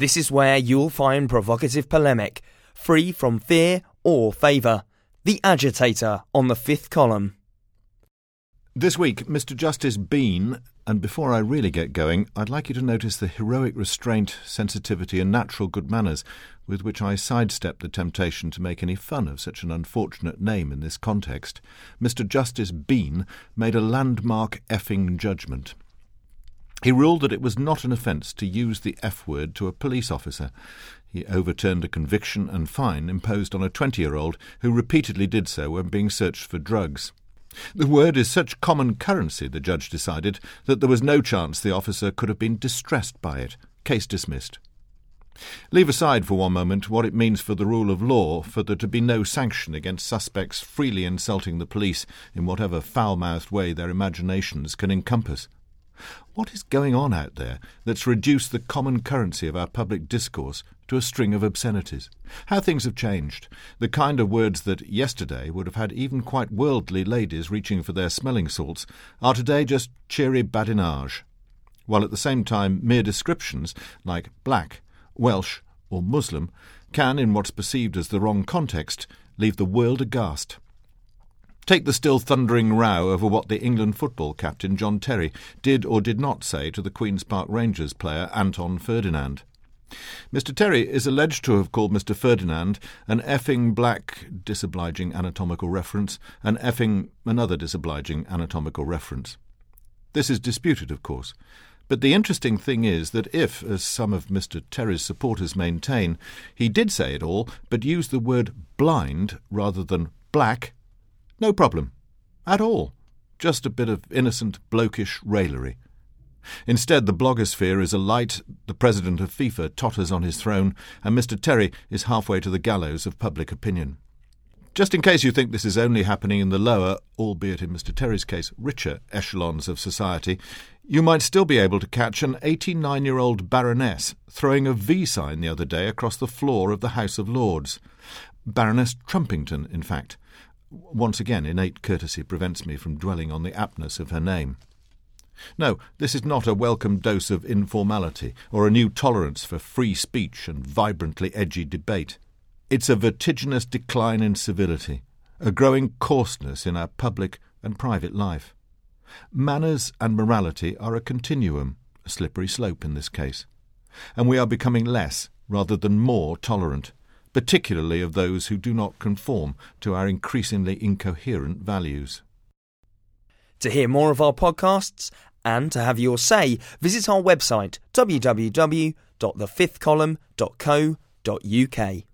This is where you'll find provocative polemic, free from fear or favour. The Agitator on the fifth column. This week, Mr. Justice Bean, and before I really get going, I'd like you to notice the heroic restraint, sensitivity, and natural good manners with which I sidestep the temptation to make any fun of such an unfortunate name in this context. Mr. Justice Bean made a landmark effing judgment. He ruled that it was not an offence to use the F word to a police officer. He overturned a conviction and fine imposed on a 20 year old who repeatedly did so when being searched for drugs. The word is such common currency, the judge decided, that there was no chance the officer could have been distressed by it. Case dismissed. Leave aside for one moment what it means for the rule of law for there to be no sanction against suspects freely insulting the police in whatever foul mouthed way their imaginations can encompass. What is going on out there that's reduced the common currency of our public discourse to a string of obscenities? How things have changed. The kind of words that yesterday would have had even quite worldly ladies reaching for their smelling salts are today just cheery badinage, while at the same time mere descriptions like black, Welsh, or Muslim can, in what's perceived as the wrong context, leave the world aghast. Take the still thundering row over what the England football captain John Terry did or did not say to the Queen's Park Rangers player Anton Ferdinand. Mr. Terry is alleged to have called Mr. Ferdinand an effing black disobliging anatomical reference, an effing another disobliging anatomical reference. This is disputed, of course. But the interesting thing is that if, as some of Mr. Terry's supporters maintain, he did say it all, but used the word blind rather than black no problem. At all. Just a bit of innocent, blokish raillery. Instead, the blogosphere is alight, the president of FIFA totters on his throne, and Mr. Terry is halfway to the gallows of public opinion. Just in case you think this is only happening in the lower, albeit in Mr. Terry's case, richer echelons of society, you might still be able to catch an 89 year old baroness throwing a V sign the other day across the floor of the House of Lords. Baroness Trumpington, in fact. Once again, innate courtesy prevents me from dwelling on the aptness of her name. No, this is not a welcome dose of informality or a new tolerance for free speech and vibrantly edgy debate. It's a vertiginous decline in civility, a growing coarseness in our public and private life. Manners and morality are a continuum, a slippery slope in this case, and we are becoming less rather than more tolerant particularly of those who do not conform to our increasingly incoherent values. To hear more of our podcasts and to have your say, visit our website www.thefifthcolumn.co.uk.